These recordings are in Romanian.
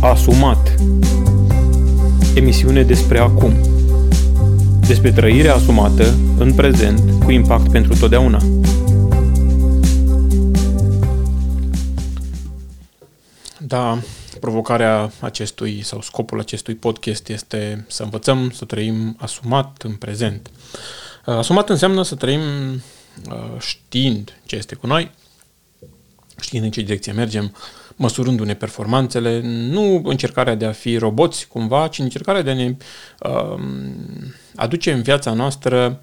Asumat Emisiune despre acum Despre trăirea asumată în prezent cu impact pentru totdeauna. Da, provocarea acestui sau scopul acestui podcast este să învățăm să trăim asumat în prezent. Asumat înseamnă să trăim uh, știind ce este cu noi, știind în ce direcție mergem, măsurându-ne performanțele, nu încercarea de a fi roboți cumva, ci încercarea de a ne uh, aduce în viața noastră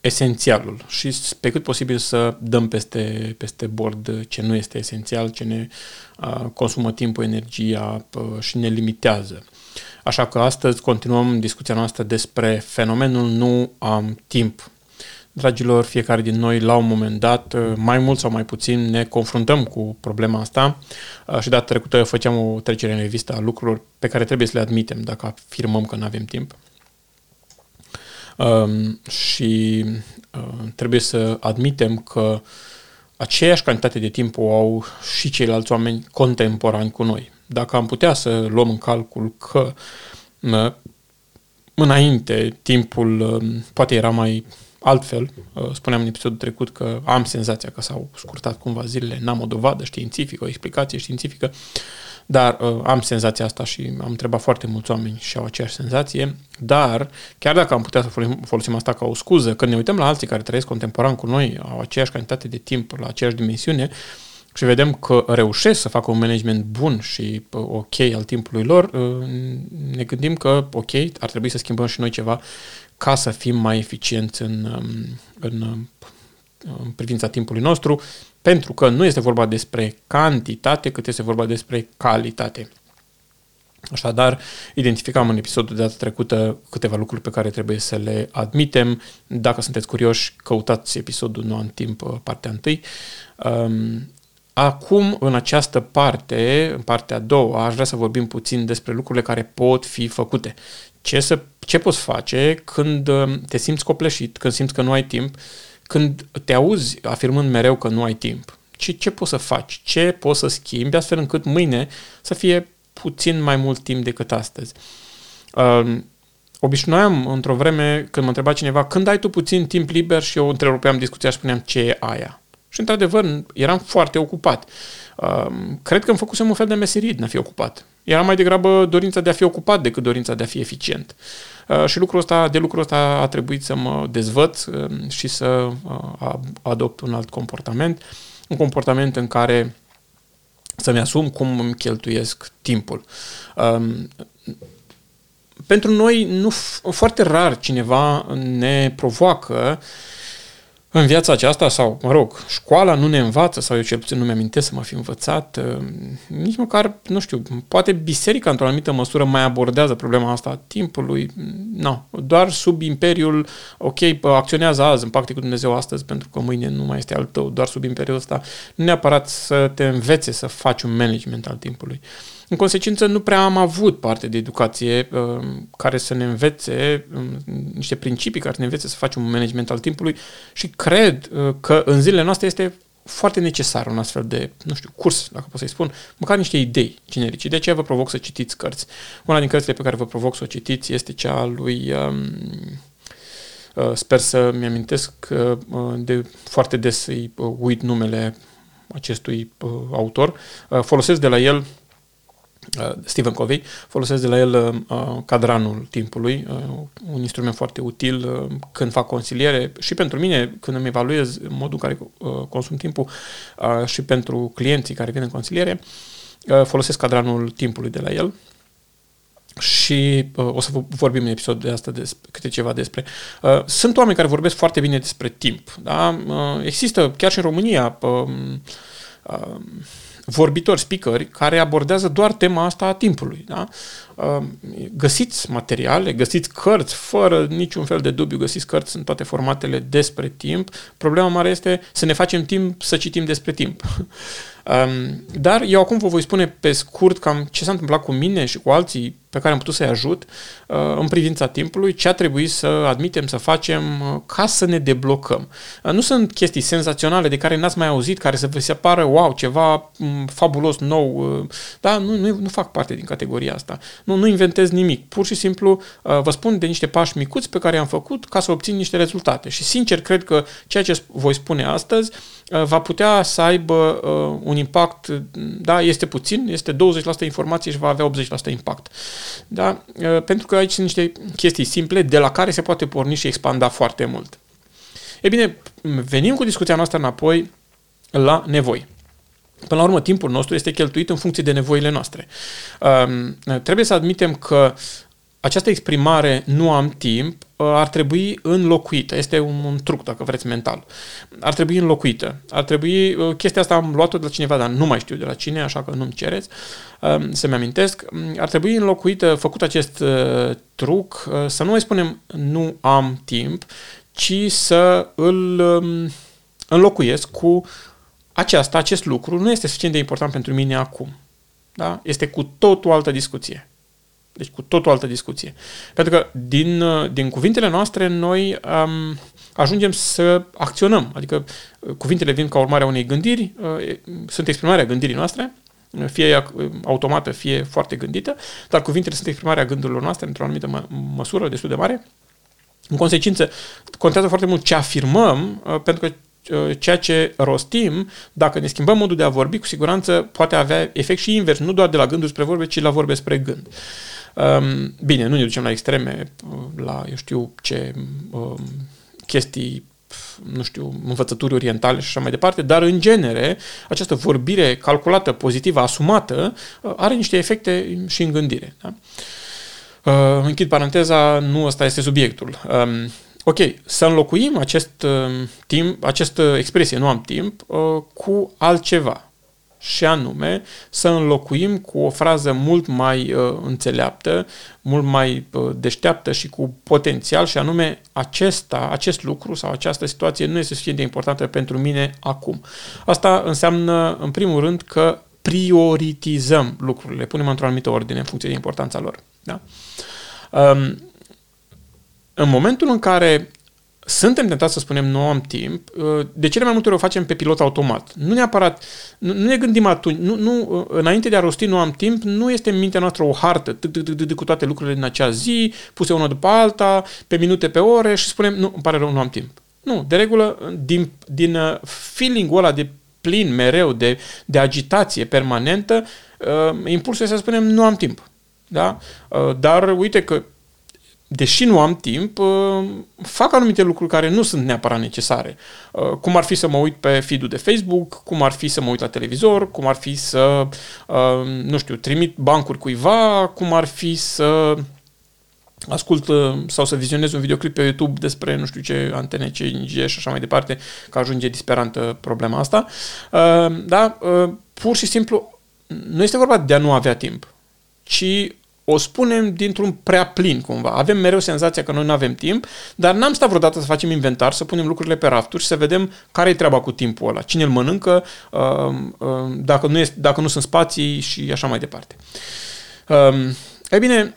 esențialul și pe cât posibil să dăm peste, peste bord ce nu este esențial, ce ne uh, consumă timpul, energia uh, și ne limitează. Așa că astăzi continuăm discuția noastră despre fenomenul nu am timp Dragilor, fiecare din noi, la un moment dat, uh, mai mult sau mai puțin, ne confruntăm cu problema asta uh, și data trecută făceam o trecere în revistă a lucrurilor pe care trebuie să le admitem dacă afirmăm că nu avem timp. Um, și uh, trebuie să admitem că aceeași cantitate de timp o au și ceilalți oameni contemporani cu noi. Dacă am putea să luăm în calcul că înainte timpul poate era mai Altfel, uh, spuneam în episodul trecut că am senzația că s-au scurtat cumva zilele, n-am o dovadă științifică, o explicație științifică, dar uh, am senzația asta și am întrebat foarte mulți oameni și au aceeași senzație, dar chiar dacă am putea să folosim, folosim asta ca o scuză, când ne uităm la alții care trăiesc contemporan cu noi, au aceeași cantitate de timp, la aceeași dimensiune, și vedem că reușesc să facă un management bun și uh, ok al timpului lor, uh, ne gândim că ok, ar trebui să schimbăm și noi ceva ca să fim mai eficienți în, um, în, um, în privința timpului nostru, pentru că nu este vorba despre cantitate, cât este vorba despre calitate. Așadar, identificam în episodul de data trecută câteva lucruri pe care trebuie să le admitem. Dacă sunteți curioși, căutați episodul nu în timp, uh, partea 1. Um, acum, în această parte, în partea a doua, aș vrea să vorbim puțin despre lucrurile care pot fi făcute ce, să, ce poți face când um, te simți copleșit, când simți că nu ai timp, când te auzi afirmând mereu că nu ai timp. Ce, ce poți să faci? Ce poți să schimbi astfel încât mâine să fie puțin mai mult timp decât astăzi? Uh, obișnuiam într-o vreme când mă întreba cineva când ai tu puțin timp liber și eu întrerupeam discuția și spuneam ce e aia. Și într-adevăr eram foarte ocupat. Uh, cred că îmi făcusem un fel de meserie din a fi ocupat. Era mai degrabă dorința de a fi ocupat decât dorința de a fi eficient. Uh, și lucrul ăsta, de lucrul ăsta a trebuit să mă dezvăț uh, și să uh, adopt un alt comportament, un comportament în care să-mi asum cum îmi cheltuiesc timpul. Um, pentru noi, nu foarte rar cineva ne provoacă în viața aceasta sau, mă rog, școala nu ne învață sau eu cel puțin nu mi-amintesc să mă fi învățat, uh, nici măcar, nu știu, poate biserica într-o anumită măsură mai abordează problema asta a timpului, nu, doar sub imperiul, ok, acționează azi, împacte cu Dumnezeu astăzi pentru că mâine nu mai este al tău, doar sub imperiul ăsta, nu neapărat să te învețe să faci un management al timpului. Uh, în consecință, nu prea am avut parte de educație uh, care să ne învețe uh, niște principii care să ne învețe să facem un management al timpului și cred uh, că în zilele noastre este foarte necesar un astfel de, nu știu, curs, dacă pot să-i spun, măcar niște idei generice. De aceea vă provoc să citiți cărți. Una din cărțile pe care vă provoc să o citiți este cea a lui... Um, uh, sper să-mi amintesc uh, de foarte des îi uh, uit numele acestui uh, autor. Uh, folosesc de la el Uh, Stephen Covey, folosesc de la el uh, cadranul timpului, uh, un instrument foarte util uh, când fac consiliere și pentru mine, când îmi evaluez modul în care uh, consum timpul uh, și pentru clienții care vin în consiliere, uh, folosesc cadranul timpului de la el și uh, o să vorbim în episodul de asta despre, câte ceva despre. Uh, sunt oameni care vorbesc foarte bine despre timp. Da? Uh, există chiar și în România uh, uh, vorbitori, speakeri, care abordează doar tema asta a timpului. Da? Um, găsiți materiale, găsiți cărți, fără niciun fel de dubiu, găsiți cărți în toate formatele despre timp. Problema mare este să ne facem timp să citim despre timp. Um, dar eu acum vă voi spune pe scurt cam ce s-a întâmplat cu mine și cu alții pe care am putut să-i ajut uh, în privința timpului, ce a trebuit să admitem, să facem uh, ca să ne deblocăm. Uh, nu sunt chestii senzaționale de care n-ați mai auzit, care să vă se apară, wow, ceva um, fabulos, nou. Da, nu, nu, nu fac parte din categoria asta. Nu, nu inventez nimic. Pur și simplu vă spun de niște pași micuți pe care i-am făcut ca să obțin niște rezultate. Și sincer, cred că ceea ce voi spune astăzi va putea să aibă un impact, da, este puțin, este 20% informație și va avea 80% impact. Da? Uh, pentru că aici sunt niște chestii simple de la care se poate porni și expanda foarte mult. E bine, venim cu discuția noastră înapoi la nevoi. Până la urmă, timpul nostru este cheltuit în funcție de nevoile noastre. Um, trebuie să admitem că această exprimare nu am timp uh, ar trebui înlocuită. Este un, un truc, dacă vreți, mental. Ar trebui înlocuită. Ar trebui, uh, chestia asta am luat-o de la cineva, dar nu mai știu de la cine, așa că nu-mi cereți um, să-mi amintesc. Mm, ar trebui înlocuită, făcut acest uh, truc, să nu mai spunem nu am timp, ci să îl um, înlocuiesc cu aceasta, acest lucru nu este suficient de important pentru mine acum. Da? Este cu tot o altă discuție. Deci cu tot o altă discuție. Pentru că din, din cuvintele noastre noi um, ajungem să acționăm. Adică uh, cuvintele vin ca urmare a unei gândiri, uh, sunt exprimarea gândirii noastre, fie automată, fie foarte gândită, dar cuvintele sunt exprimarea gândurilor noastre într-o anumită mă, măsură destul de mare. În consecință, contează foarte mult ce afirmăm, uh, pentru că ceea ce rostim, dacă ne schimbăm modul de a vorbi, cu siguranță poate avea efect și invers, nu doar de la gânduri spre vorbe, ci la vorbe spre gând. Uh, Um, bine, nu ne ducem la extreme, la, eu știu ce um, chestii nu știu, învățături orientale și așa mai departe, dar în genere această vorbire calculată, pozitivă, asumată, uh, are niște efecte și în gândire. Da? Uh, închid paranteza, nu ăsta este subiectul. Um, ok, să înlocuim acest uh, timp, această expresie, nu am timp, uh, cu altceva și anume să înlocuim cu o frază mult mai uh, înțeleaptă, mult mai uh, deșteaptă și cu potențial și anume acesta, acest lucru sau această situație nu este suficient de importantă pentru mine acum. Asta înseamnă în primul rând că prioritizăm lucrurile, punem într-o anumită ordine în funcție de importanța lor. Da? Um, în momentul în care suntem tentați să spunem nu am timp, uh, de cele mai multe ori o facem pe pilot automat. Nu neapărat, nu, nu ne gândim atunci, nu, nu, uh, înainte de a rosti nu am timp, nu este în mintea noastră o hartă cu toate lucrurile din acea zi, puse una după alta, pe minute, pe ore și spunem, nu, îmi pare rău, nu am timp. Nu, de regulă, din, din uh, feeling-ul ăla de plin mereu, de, de agitație permanentă, impulsul este să spunem, nu am timp. Da? Dar uite că deși nu am timp, uh, fac anumite lucruri care nu sunt neapărat necesare. Uh, cum ar fi să mă uit pe feed de Facebook, cum ar fi să mă uit la televizor, cum ar fi să, uh, nu știu, trimit bancuri cuiva, cum ar fi să ascult sau să vizionez un videoclip pe YouTube despre nu știu ce antene, ce 5G și așa mai departe, că ajunge disperantă problema asta. Da, pur și simplu, nu este vorba de a nu avea timp, ci o spunem dintr-un prea plin cumva. Avem mereu senzația că noi nu avem timp, dar n-am stat vreodată să facem inventar, să punem lucrurile pe rafturi și să vedem care e treaba cu timpul ăla, cine îl mănâncă, uh, uh, dacă nu, este, dacă nu sunt spații și așa mai departe. Um, e bine,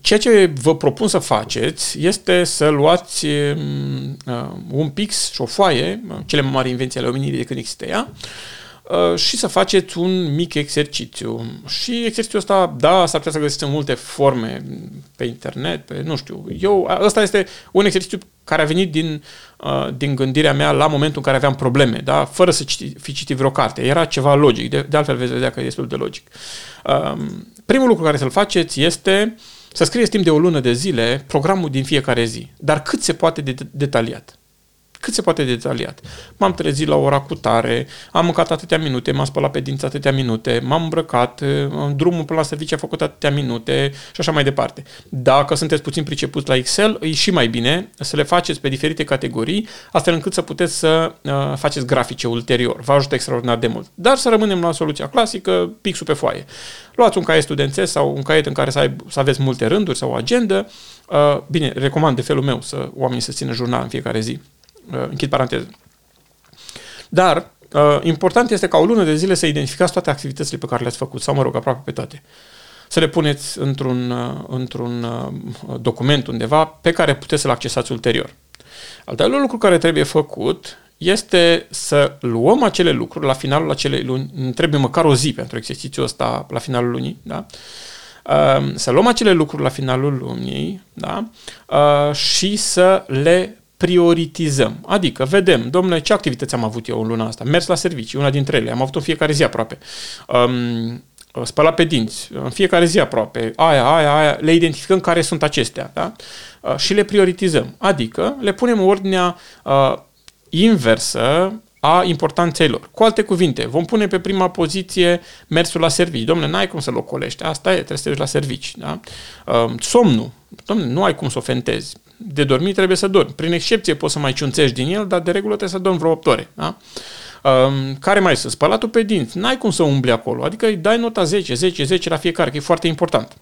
ceea ce vă propun să faceți este să luați um, uh, un pix și o foaie, cele mai mari invenții ale omenirii de când există ea, Uh, și să faceți un mic exercițiu. Și exercițiul ăsta, da, s-ar putea să găsiți în multe forme pe internet, pe, nu știu, eu, ăsta este un exercițiu care a venit din, uh, din gândirea mea la momentul în care aveam probleme, da? fără să citi, fi citit vreo carte. Era ceva logic, de, de altfel veți vedea că e destul de logic. Um, primul lucru care să-l faceți este să scrieți timp de o lună de zile programul din fiecare zi, dar cât se poate de detaliat cât se poate detaliat. M-am trezit la ora cu tare, am mâncat atâtea minute, m-am spălat pe dinți atâtea minute, m-am îmbrăcat, drumul până la serviciu a făcut atâtea minute și așa mai departe. Dacă sunteți puțin pricepuți la Excel, e și mai bine să le faceți pe diferite categorii, astfel încât să puteți să uh, faceți grafice ulterior. Vă ajută extraordinar de mult. Dar să rămânem la soluția clasică, pixul pe foaie. Luați un caiet studențesc sau un caiet în care să, ai, să aveți multe rânduri sau o agendă. Uh, bine, recomand de felul meu să oamenii să țină jurnal în fiecare zi. Uh, închid paranteză. Dar uh, important este ca o lună de zile să identificați toate activitățile pe care le-ați făcut, sau mă rog, aproape pe toate. Să le puneți într-un, uh, într-un uh, document undeva pe care puteți să-l accesați ulterior. Al doilea lucru care trebuie făcut este să luăm acele lucruri la finalul acelei luni, trebuie măcar o zi pentru exercițiul ăsta la finalul lunii, da? Uh, să luăm acele lucruri la finalul lunii da? Uh, și să le prioritizăm. Adică, vedem, domnule, ce activități am avut eu în luna asta? Mers la servicii, una dintre ele, am avut în fiecare zi aproape. Um, spălat pe dinți, în fiecare zi aproape, aia, aia, aia, le identificăm care sunt acestea, da? Uh, și le prioritizăm. Adică, le punem în ordinea uh, inversă a importanței lor. Cu alte cuvinte, vom pune pe prima poziție mersul la servici. Domnule, n-ai cum să-l ocolești. Asta e, trebuie să te duci la servici. Da? Uh, somnul. Domnule, nu ai cum să o fentezi. De dormit trebuie să dormi. Prin excepție poți să mai ciunțești din el, dar de regulă trebuie să dormi vreo 8 ore. Da? Um, care mai sunt? Spălatul pe dinți. N-ai cum să umbli acolo. Adică îi dai nota 10, 10, 10 la fiecare, că e foarte important.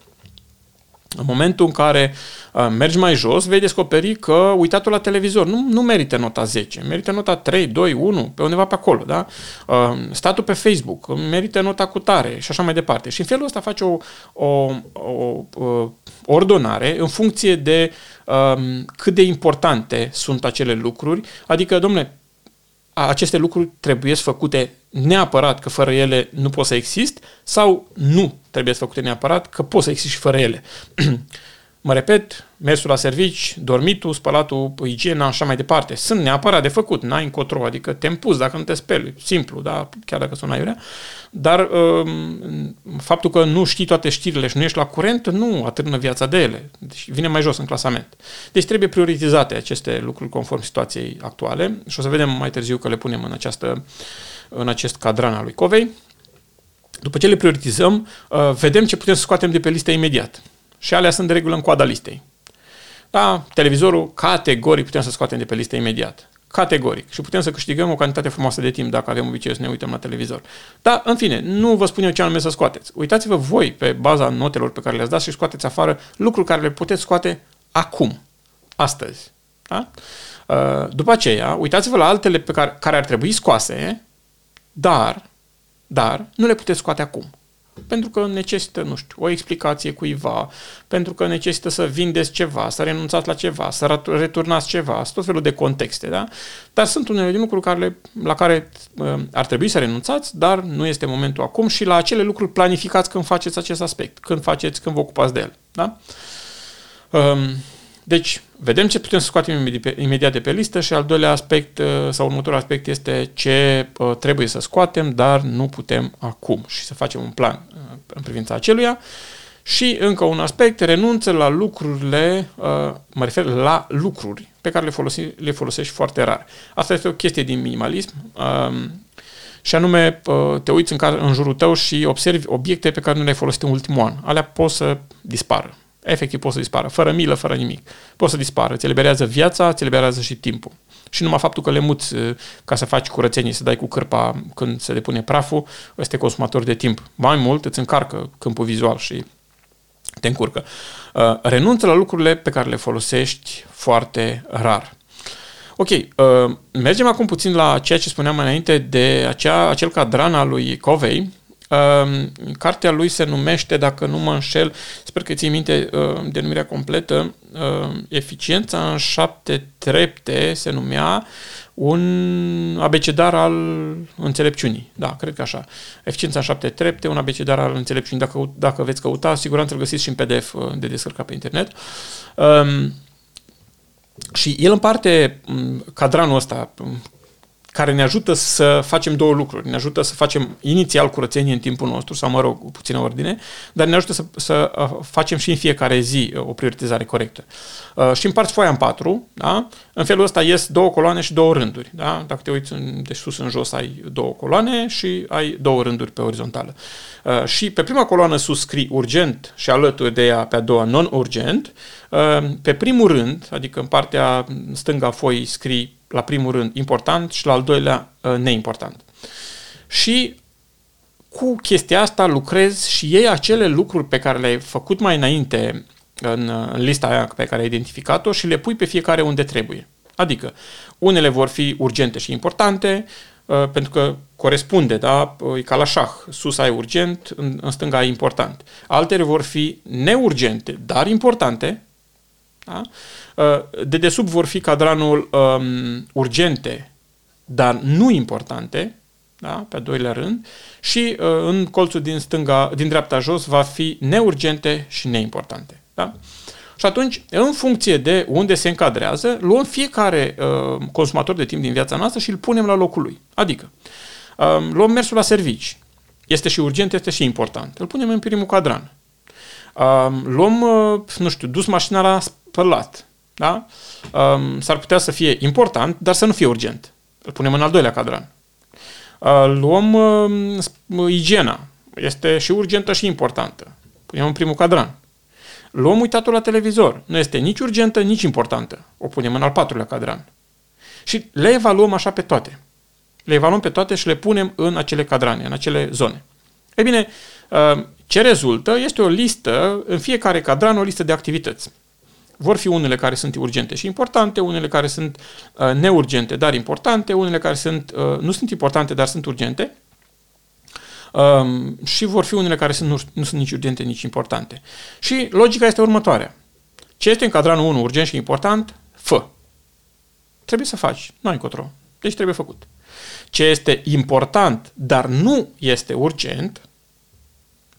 În momentul în care uh, mergi mai jos, vei descoperi că uitatul la televizor nu, nu merită nota 10, merită nota 3, 2, 1, pe undeva pe acolo, da? Uh, statul pe Facebook merită nota cu tare și așa mai departe. Și în felul ăsta faci o, o, o, o ordonare în funcție de um, cât de importante sunt acele lucruri, adică, domnule, aceste lucruri trebuie să făcute neapărat că fără ele nu pot să exist sau nu trebuie să făcute neapărat că pot să exist și fără ele. mă repet, mersul la servici, dormitul, spălatul, igiena, așa mai departe. Sunt neapărat de făcut, n-ai încotro, adică te împuzi dacă nu te speli, simplu, da, chiar dacă sună aiurea. Dar um, faptul că nu știi toate știrile și nu ești la curent, nu atârnă viața de ele. Deci vine mai jos în clasament. Deci trebuie prioritizate aceste lucruri conform situației actuale și o să vedem mai târziu că le punem în, această, în acest cadran al lui Covei. După ce le prioritizăm, uh, vedem ce putem să scoatem de pe listă imediat și alea sunt de regulă în coada listei. Da, televizorul categoric putem să scoatem de pe listă imediat. Categoric. Și putem să câștigăm o cantitate frumoasă de timp dacă avem obiceiul să ne uităm la televizor. Dar, în fine, nu vă spun eu ce anume să scoateți. Uitați-vă voi pe baza notelor pe care le-ați dat și scoateți afară lucruri care le puteți scoate acum, astăzi. Da? Uh, după aceea, uitați-vă la altele pe care, care ar trebui scoase, dar, dar nu le puteți scoate acum pentru că necesită, nu știu, o explicație cuiva, pentru că necesită să vindeți ceva, să renunțați la ceva, să returnați ceva, tot felul de contexte, da? Dar sunt unele lucruri care, la care uh, ar trebui să renunțați, dar nu este momentul acum și la acele lucruri planificați când faceți acest aspect, când faceți, când vă ocupați de el, da? Um, deci, vedem ce putem să scoatem imediat de pe listă și al doilea aspect uh, sau următorul aspect este ce uh, trebuie să scoatem, dar nu putem acum și să facem un plan uh, în privința aceluia. Și încă un aspect, renunță la lucrurile, mă refer la lucruri pe care le, folosi, le folosești foarte rar. Asta este o chestie din minimalism um, și anume te uiți în, care, în jurul tău și observi obiecte pe care nu le-ai folosit în ultimul an. Alea pot să dispară efectiv pot să dispară, fără milă, fără nimic. Pot să dispară, ți eliberează viața, ți eliberează și timpul. Și numai faptul că le muți uh, ca să faci curățenie, să dai cu cârpa când se depune praful, este consumator de timp. Mai mult îți încarcă câmpul vizual și te încurcă. Uh, renunță la lucrurile pe care le folosești foarte rar. Ok, uh, mergem acum puțin la ceea ce spuneam înainte de acea, acel cadran al lui Covey, Uh, cartea lui se numește, dacă nu mă înșel, sper că ții minte uh, denumirea completă, uh, Eficiența în șapte trepte se numea un abecedar al înțelepciunii. Da, cred că așa. Eficiența în șapte trepte, un abecedar al înțelepciunii. Dacă, dacă veți căuta, siguranță îl găsiți și în PDF uh, de descărcat pe internet. Um, și el împarte um, cadranul ăsta, um, care ne ajută să facem două lucruri. Ne ajută să facem inițial curățenie în timpul nostru, sau mă rog, cu puțină ordine, dar ne ajută să, să uh, facem și în fiecare zi uh, o prioritizare corectă. Uh, și împarți foaia în patru, da? în felul ăsta ies două coloane și două rânduri. Da? Dacă te uiți de sus în jos, ai două coloane și ai două rânduri pe orizontală. Și pe prima coloană sus scrii urgent și alături de ea pe a doua non-urgent. Pe primul rând, adică în partea stânga a foii scrii la primul rând important și la al doilea uh, neimportant. Și cu chestia asta lucrezi și iei acele lucruri pe care le-ai făcut mai înainte în, uh, în lista aia pe care ai identificat-o și le pui pe fiecare unde trebuie. Adică, unele vor fi urgente și importante, uh, pentru că corespunde, da? E ca la șah. Sus ai urgent, în, în stânga ai important. Altele vor fi neurgente, dar importante. Da? Uh, de desubt vor fi cadranul um, urgente, dar nu importante, da? pe a doilea rând, și uh, în colțul din stânga, din dreapta jos va fi neurgente și neimportante. Da? Și atunci, în funcție de unde se încadrează, luăm fiecare uh, consumator de timp din viața noastră și îl punem la locul lui. Adică, uh, luăm mersul la servici. Este și urgent, este și important. Îl punem în primul cadran. Uh, luăm, uh, nu știu, dus mașina la spălat. Da? Uh, s-ar putea să fie important, dar să nu fie urgent. Îl punem în al doilea cadran. Uh, luăm uh, igiena. Este și urgentă și importantă. Punem în primul cadran. Luăm uitatul la televizor. Nu este nici urgentă, nici importantă. O punem în al patrulea cadran. Și le evaluăm așa pe toate. Le evaluăm pe toate și le punem în acele cadrane, în acele zone. Ei bine, uh, ce rezultă este o listă, în fiecare cadran o listă de activități. Vor fi unele care sunt urgente și importante, unele care sunt uh, neurgente, dar importante, unele care sunt, uh, nu sunt importante, dar sunt urgente Um, și vor fi unele care sunt, nu, nu sunt nici urgente, nici importante. Și logica este următoarea. Ce este în cadranul 1 urgent și important, fă. Trebuie să faci, nu ai încotro. Deci trebuie făcut. Ce este important, dar nu este urgent,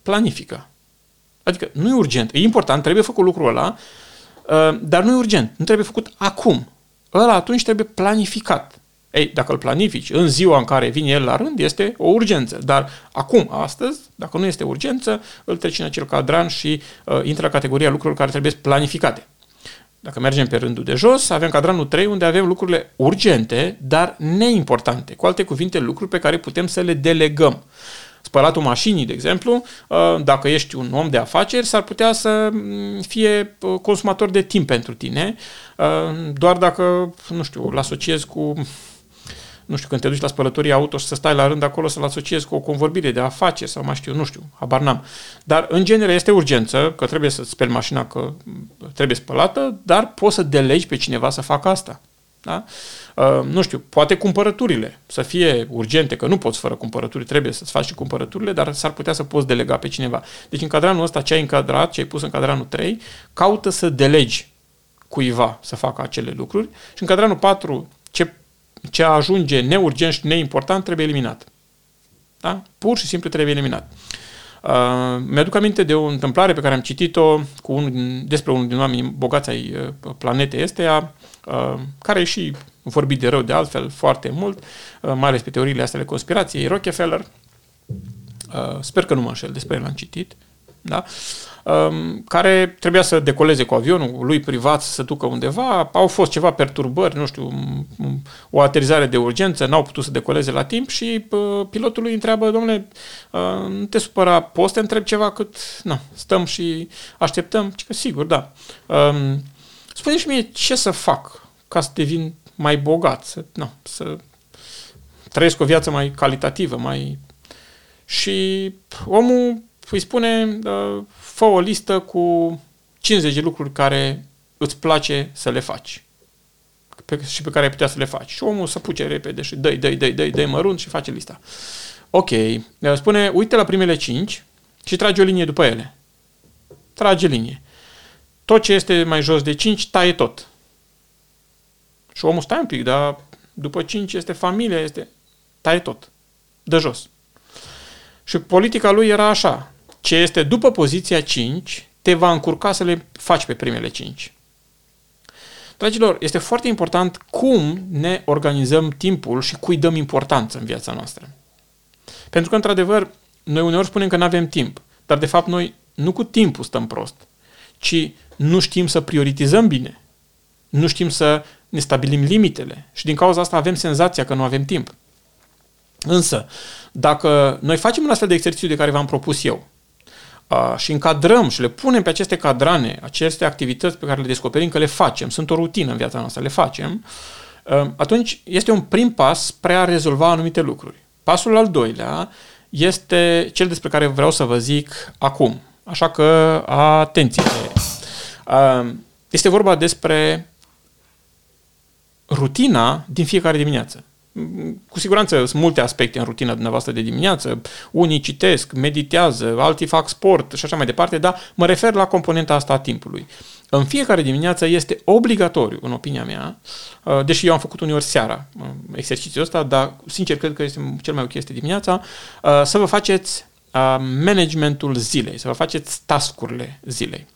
planifică. Adică nu e urgent, e important, trebuie făcut lucrul ăla, uh, dar nu e urgent, nu trebuie făcut acum. Ăla atunci trebuie planificat. Ei, dacă îl planifici în ziua în care vine el la rând, este o urgență. Dar acum, astăzi, dacă nu este urgență, îl treci în acel cadran și uh, intră la categoria lucrurilor care trebuie planificate. Dacă mergem pe rândul de jos, avem cadranul 3 unde avem lucrurile urgente, dar neimportante. Cu alte cuvinte, lucruri pe care putem să le delegăm. Spălatul mașinii, de exemplu, uh, dacă ești un om de afaceri, s-ar putea să mm, fie uh, consumator de timp pentru tine, uh, doar dacă, nu știu, îl asociezi cu nu știu, când te duci la spălătorie auto și să stai la rând acolo să-l asociezi cu o convorbire de afaceri sau mai știu, nu știu, habar n-am. Dar, în genere, este urgență, că trebuie să speli mașina, că trebuie spălată, dar poți să delegi pe cineva să facă asta. Da? Uh, nu știu, poate cumpărăturile să fie urgente, că nu poți fără cumpărături, trebuie să-ți faci și cumpărăturile, dar s-ar putea să poți delega pe cineva. Deci în cadranul ăsta ce ai încadrat, ce ai pus în cadranul 3, caută să delegi cuiva să facă acele lucruri și în cadranul 4 ce ce ajunge neurgent și neimportant trebuie eliminat. Da? Pur și simplu trebuie eliminat. Uh, mi-aduc aminte de o întâmplare pe care am citit-o cu unul din, despre unul din oamenii bogați ai uh, planetei Estea, uh, care e și vorbit de rău de altfel foarte mult, uh, mai ales pe teoriile astea de conspirație, Rockefeller. Uh, sper că nu mă înșel, despre el am citit. Da? Uh, Um, care trebuia să decoleze cu avionul lui privat, să se ducă undeva. Au fost ceva perturbări, nu știu, o aterizare de urgență, n-au putut să decoleze la timp și pilotul îi întreabă, domnule, uh, nu te supăra, poți să te întreb ceva cât, nu, stăm și așteptăm? Că sigur, da. Um, spune și mie ce să fac ca să devin mai bogat, să, nu, să trăiesc o viață mai calitativă, mai... Și omul îi spune, uh, fă o listă cu 50 de lucruri care îți place să le faci pe, și pe care ai putea să le faci. Și omul să puce repede și dă-i, dă-i, dă-i, dă-i, dă mărunt și face lista. Ok. Spune, uite la primele 5 și trage o linie după ele. Trage linie. Tot ce este mai jos de 5, taie tot. Și omul stai un pic, dar după 5 este familia, este... Taie tot. De jos. Și politica lui era așa ce este după poziția 5 te va încurca să le faci pe primele 5. Dragilor, este foarte important cum ne organizăm timpul și cui dăm importanță în viața noastră. Pentru că, într-adevăr, noi uneori spunem că nu avem timp, dar de fapt noi nu cu timpul stăm prost, ci nu știm să prioritizăm bine, nu știm să ne stabilim limitele și din cauza asta avem senzația că nu avem timp. Însă, dacă noi facem un astfel de exercițiu de care v-am propus eu, și încadrăm și le punem pe aceste cadrane, aceste activități pe care le descoperim că le facem, sunt o rutină în viața noastră, le facem, atunci este un prim pas spre a rezolva anumite lucruri. Pasul al doilea este cel despre care vreau să vă zic acum. Așa că, atenție! Este vorba despre rutina din fiecare dimineață. Cu siguranță sunt multe aspecte în rutina dumneavoastră de dimineață. Unii citesc, meditează, alții fac sport și așa mai departe, dar mă refer la componenta asta a timpului. În fiecare dimineață este obligatoriu, în opinia mea, uh, deși eu am făcut uneori seara uh, exercițiul ăsta, dar sincer cred că este cel mai ok este dimineața, uh, să vă faceți managementul zilei, să vă faceți tascurile zilei.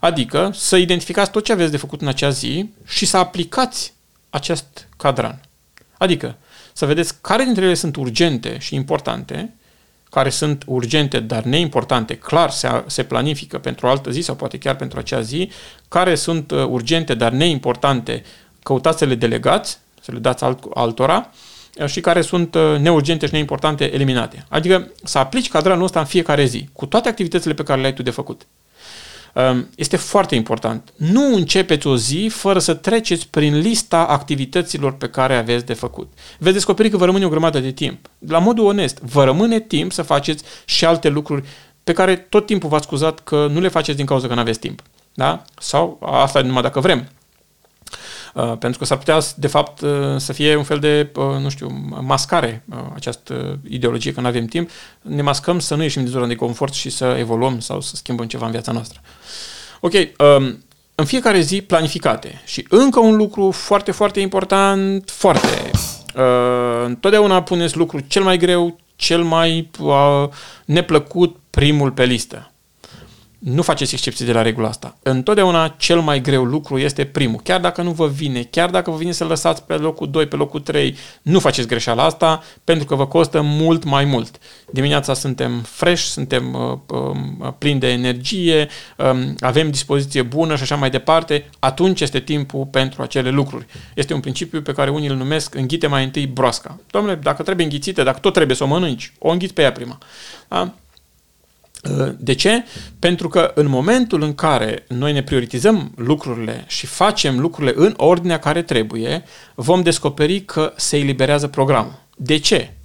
Adică să identificați tot ce aveți de făcut în acea zi și să aplicați acest cadran. Adică să vedeți care dintre ele sunt urgente și importante, care sunt urgente, dar neimportante, clar se, se planifică pentru o altă zi sau poate chiar pentru acea zi, care sunt uh, urgente, dar neimportante, căutați să le delegați, să le dați alt, altora, uh, și care sunt uh, neurgente și neimportante eliminate. Adică să aplici cadranul ăsta în fiecare zi, cu toate activitățile pe care le ai tu de făcut. Ehm, este foarte important. Nu începeți o zi fără să treceți prin lista activităților pe care aveți de făcut. Veți descoperi că vă rămâne o grămadă de timp. La modul onest, vă rămâne timp să faceți și alte lucruri pe care tot timpul v-ați scuzat că nu le faceți din cauza că nu aveți timp. Da? Sau asta numai dacă vrem. Uh, pentru că s-ar putea, de fapt, uh, să fie un fel de, uh, nu știu, mascare această ideologie că nu avem timp. Ne mascăm să nu ieșim din zona de confort și să evoluăm sau să schimbăm ceva în viața noastră. Ok, um, în fiecare zi planificate. Și încă un lucru foarte, foarte important, foarte. întotdeauna puneți lucrul cel mai greu, cel mai neplăcut primul pe listă nu faceți excepții de la regula asta. Întotdeauna cel mai greu lucru este primul. Chiar dacă nu vă vine, chiar dacă vă vine să lăsați pe locul 2, pe locul 3, nu faceți greșeala asta pentru că vă costă mult mai mult. Dimineața suntem fresh, suntem uh, uh, plini de energie, uh, avem dispoziție bună și așa mai departe, atunci este timpul pentru acele lucruri. Este un principiu pe care unii îl numesc înghite mai întâi broasca. Domnule, dacă trebuie înghițită, dacă tot trebuie să o mănânci, o înghiți pe ea prima. Da? De ce? Pentru că în momentul în care noi ne prioritizăm lucrurile și facem lucrurile în ordinea care trebuie, vom descoperi că se eliberează programul. De ce?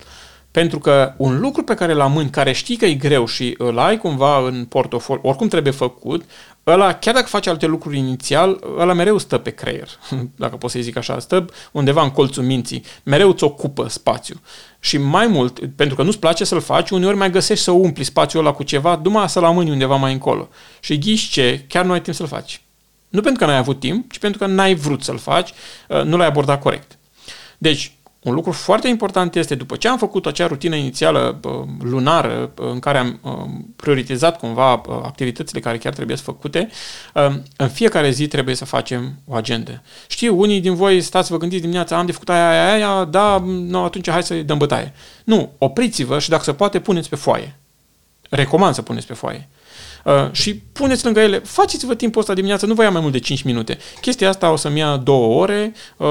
Pentru că un lucru pe care l am în care știi că e greu și îl ai cumva în portofoliu, oricum trebuie făcut, ăla, chiar dacă face alte lucruri inițial, ăla mereu stă pe creier, dacă pot să zic așa, stă undeva în colțul minții, mereu îți ocupă spațiu. Și mai mult, pentru că nu-ți place să-l faci, uneori mai găsești să umpli spațiul ăla cu ceva, numai să-l amâni undeva mai încolo. Și ghiși ce, chiar nu ai timp să-l faci. Nu pentru că n-ai avut timp, ci pentru că n-ai vrut să-l faci, uh, nu l-ai abordat corect. Deci, un lucru foarte important este, după ce am făcut acea rutină inițială lunară în care am prioritizat cumva activitățile care chiar trebuie să făcute, în fiecare zi trebuie să facem o agendă. Știu, unii din voi stați vă gândiți dimineața, am de făcut aia, aia, aia, da, nu, atunci hai să dăm bătaie. Nu, opriți-vă și dacă se poate, puneți pe foaie. Recomand să puneți pe foaie. Uh, și puneți lângă ele, faceți-vă timpul ăsta dimineața, nu vă ia mai mult de 5 minute. Chestia asta o să-mi ia 2 ore, uh,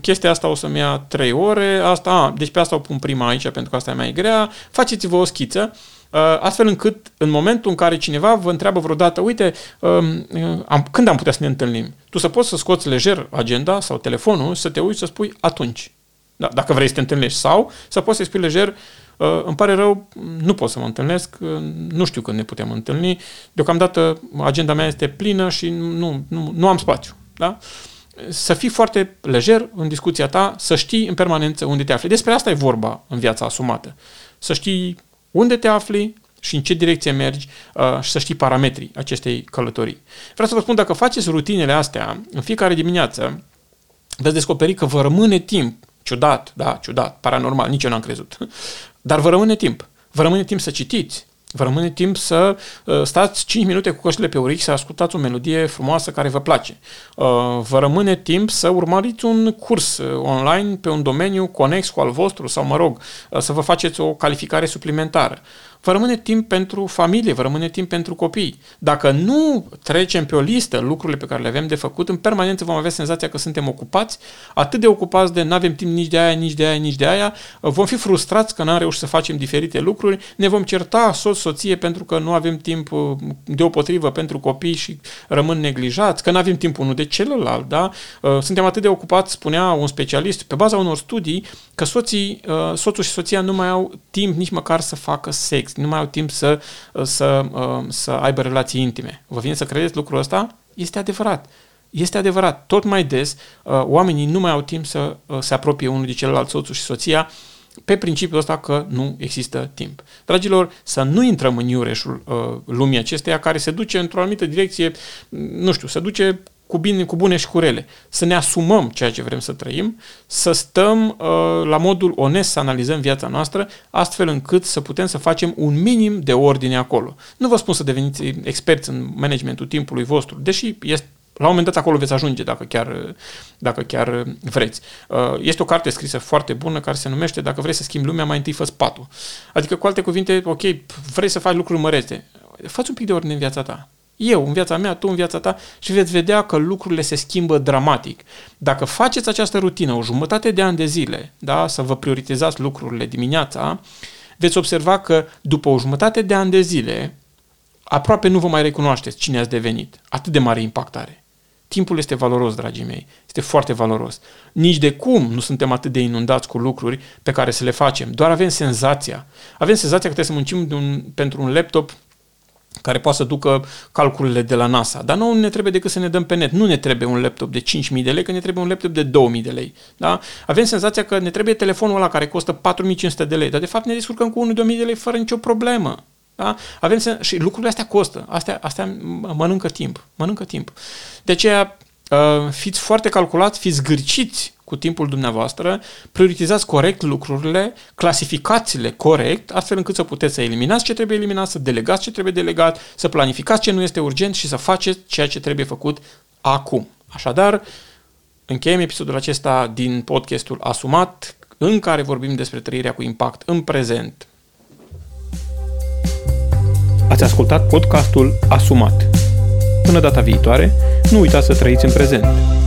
chestia asta o să-mi ia 3 ore, asta, a, deci pe asta o pun prima aici pentru că asta e mai grea, faceți-vă o schiță, uh, astfel încât în momentul în care cineva vă întreabă vreodată, uite, um, am, când am putea să ne întâlnim? Tu să poți să scoți lejer agenda sau telefonul, să te uiți să spui atunci. Da, dacă vrei să te întâlnești sau să poți să spui lejer Uh, îmi pare rău, nu pot să mă întâlnesc, uh, nu știu când ne putem întâlni. Deocamdată agenda mea este plină și nu, nu, nu am spațiu. Da? Să fii foarte lejer în discuția ta, să știi în permanență unde te afli. Despre asta e vorba în viața asumată. Să știi unde te afli și în ce direcție mergi uh, și să știi parametrii acestei călătorii. Vreau să vă spun, dacă faceți rutinele astea în fiecare dimineață, veți descoperi că vă rămâne timp Ciudat, da, ciudat, paranormal, nici eu n-am crezut. Dar vă rămâne timp. Vă rămâne timp să citiți, Vă rămâne timp să uh, stați 5 minute cu căștile pe urechi să ascultați o melodie frumoasă care vă place. Uh, vă rămâne timp să urmăriți un curs uh, online pe un domeniu conex cu al vostru sau, mă rog, să vă faceți o calificare suplimentară vă rămâne timp pentru familie, vă rămâne timp pentru copii. Dacă nu trecem pe o listă lucrurile pe care le avem de făcut, în permanență vom avea senzația că suntem ocupați, atât de ocupați de nu avem timp nici de aia, nici de aia, nici de aia, vom fi frustrați că n-am reușit să facem diferite lucruri, ne vom certa soț, soție pentru că nu avem timp uh, deopotrivă pentru copii și rămân neglijați, că nu avem timp unul de celălalt, da? Uh, suntem atât de ocupați, spunea un specialist, pe baza unor studii, că soții, uh, soțul și soția nu mai au timp nici măcar să facă sex nu mai au timp să, să, uh, să aibă relații intime. Vă vine să credeți lucrul ăsta? Este adevărat. Este adevărat, tot mai des uh, oamenii nu mai au timp să uh, se apropie unul de celălalt, soțul și soția, pe principiul ăsta că nu există timp. Dragilor, să nu intrăm în iureșul uh, lumii acesteia care se duce într-o anumită direcție, nu știu, se duce cu, bine, cu bune și cu rele. Să ne asumăm ceea ce vrem să trăim, să stăm uh, la modul onest să analizăm viața noastră, astfel încât să putem să facem un minim de ordine acolo. Nu vă spun să deveniți experți în managementul timpului vostru, deși este la un moment dat acolo veți ajunge dacă chiar, dacă chiar vreți. Uh, este o carte scrisă foarte bună care se numește Dacă vrei să schimbi lumea, mai întâi fă patul. Adică, cu alte cuvinte, ok, vrei să faci lucruri mărețe. Faci un pic de ordine în viața ta. Eu în viața mea, tu în viața ta și veți vedea că lucrurile se schimbă dramatic. Dacă faceți această rutină o jumătate de ani de zile, da, să vă prioritizați lucrurile dimineața, veți observa că după o jumătate de ani de zile, aproape nu vă mai recunoașteți cine ați devenit. Atât de mare impact are. Timpul este valoros, dragii mei. Este foarte valoros. Nici de cum nu suntem atât de inundați cu lucruri pe care să le facem. Doar avem senzația. Avem senzația că trebuie să muncim de un, pentru un laptop care poate să ducă calculele de la NASA. Dar nu ne trebuie decât să ne dăm pe net. Nu ne trebuie un laptop de 5.000 de lei, că ne trebuie un laptop de 2.000 de lei. Da? Avem senzația că ne trebuie telefonul ăla care costă 4.500 de lei, dar de fapt ne descurcăm cu 1.000 de lei fără nicio problemă. Da? Avem sen- și lucrurile astea costă. Astea, astea mănâncă timp. Mănâncă timp. De aceea, uh, fiți foarte calculați, fiți gârciți cu timpul dumneavoastră, prioritizați corect lucrurile, clasificați-le corect, astfel încât să puteți să eliminați ce trebuie eliminat, să delegați ce trebuie delegat, să planificați ce nu este urgent și să faceți ceea ce trebuie făcut acum. Așadar, încheiem episodul acesta din podcastul Asumat, în care vorbim despre trăirea cu impact în prezent. Ați ascultat podcastul Asumat. Până data viitoare, nu uitați să trăiți în prezent.